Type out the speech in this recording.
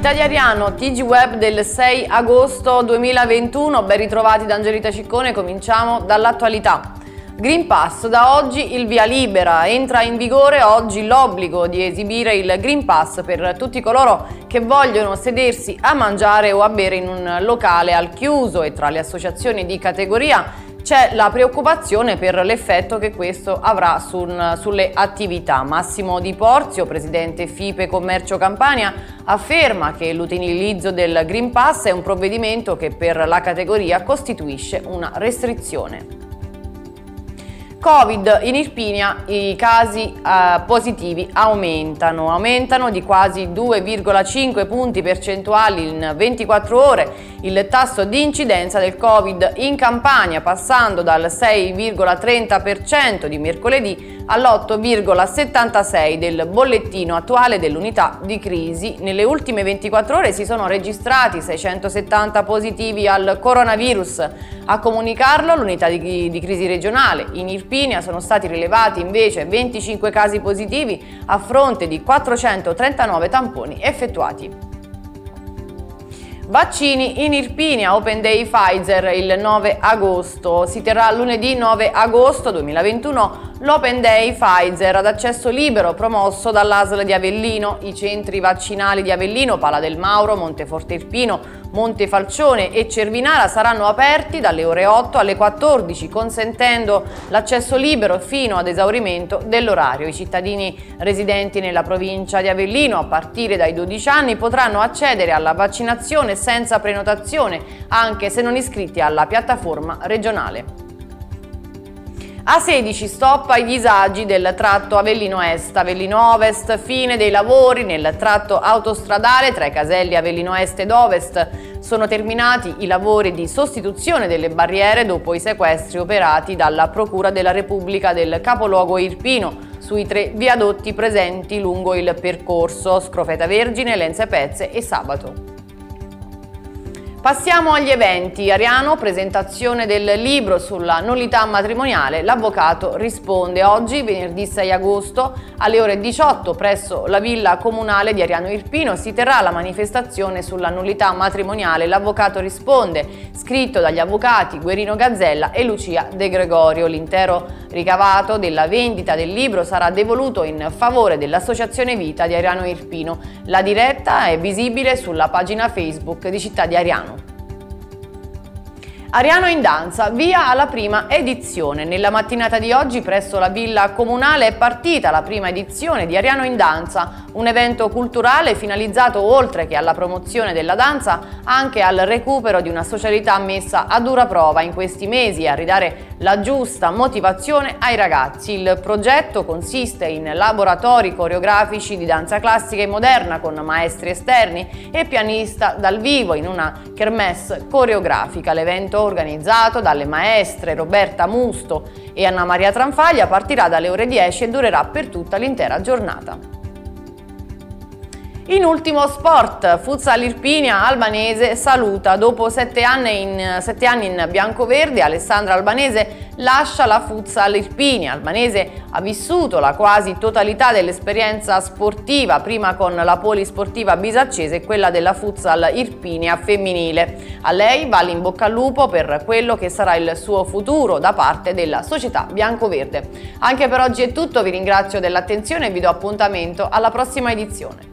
Città di Ariano, TG Web del 6 agosto 2021, ben ritrovati da Angelita Ciccone, cominciamo dall'attualità. Green Pass, da oggi il via libera, entra in vigore oggi l'obbligo di esibire il Green Pass per tutti coloro che vogliono sedersi a mangiare o a bere in un locale al chiuso e tra le associazioni di categoria c'è la preoccupazione per l'effetto che questo avrà sul, sulle attività. Massimo Di Porzio, presidente FIPE Commercio Campania, afferma che l'utilizzo del Green Pass è un provvedimento che per la categoria costituisce una restrizione. Covid in Irpinia i casi eh, positivi aumentano, aumentano di quasi 2,5 punti percentuali in 24 ore il tasso di incidenza del Covid in Campania passando dal 6,30% di mercoledì all'8,76 del bollettino attuale dell'unità di crisi. Nelle ultime 24 ore si sono registrati 670 positivi al coronavirus. A comunicarlo l'unità di, di crisi regionale. In Irpinia sono stati rilevati invece 25 casi positivi a fronte di 439 tamponi effettuati. Vaccini in Irpinia, Open Day Pfizer il 9 agosto. Si terrà lunedì 9 agosto 2021 l'Open Day Pfizer ad accesso libero promosso dall'ASL di Avellino. I centri vaccinali di Avellino, Pala del Mauro, Monteforte Irpino, Montefalcione e Cervinara saranno aperti dalle ore 8 alle 14, consentendo l'accesso libero fino ad esaurimento dell'orario. I cittadini residenti nella provincia di Avellino a partire dai 12 anni potranno accedere alla vaccinazione senza prenotazione, anche se non iscritti alla piattaforma regionale. A16 stop ai disagi del tratto Avellino Est, Avellino Ovest, fine dei lavori nel tratto autostradale tra i caselli Avellino Est ed Ovest. Sono terminati i lavori di sostituzione delle barriere dopo i sequestri operati dalla Procura della Repubblica del capoluogo Irpino sui tre viadotti presenti lungo il percorso Scrofeta Vergine, Lenze Pezze e Sabato. Passiamo agli eventi. Ariano, presentazione del libro sulla nullità matrimoniale. L'avvocato risponde oggi, venerdì 6 agosto, alle ore 18 presso la villa comunale di Ariano Irpino si terrà la manifestazione sulla nullità matrimoniale. L'avvocato risponde, scritto dagli avvocati Guerino Gazzella e Lucia De Gregorio. L'intero ricavato della vendita del libro sarà devoluto in favore dell'Associazione Vita di Ariano Irpino. La diretta è visibile sulla pagina Facebook di Città di Ariano. Ariano in danza, via alla prima edizione. Nella mattinata di oggi presso la Villa Comunale è partita la prima edizione di Ariano in danza, un evento culturale finalizzato oltre che alla promozione della danza anche al recupero di una socialità messa a dura prova in questi mesi e a ridare la giusta motivazione ai ragazzi. Il progetto consiste in laboratori coreografici di danza classica e moderna con maestri esterni e pianista dal vivo in una kermesse coreografica. L'evento organizzato dalle maestre Roberta Musto e Anna Maria Tranfaglia partirà dalle ore 10 e durerà per tutta l'intera giornata. In ultimo sport, Futsal Irpinia Albanese saluta. Dopo sette anni in, sette anni in bianco-verde, Alessandra Albanese lascia la Futsal Irpinia. Albanese ha vissuto la quasi totalità dell'esperienza sportiva, prima con la polisportiva bisaccese e quella della Futsal Irpinia femminile. A lei va bocca al lupo per quello che sarà il suo futuro da parte della società bianco-verde. Anche per oggi è tutto, vi ringrazio dell'attenzione e vi do appuntamento alla prossima edizione.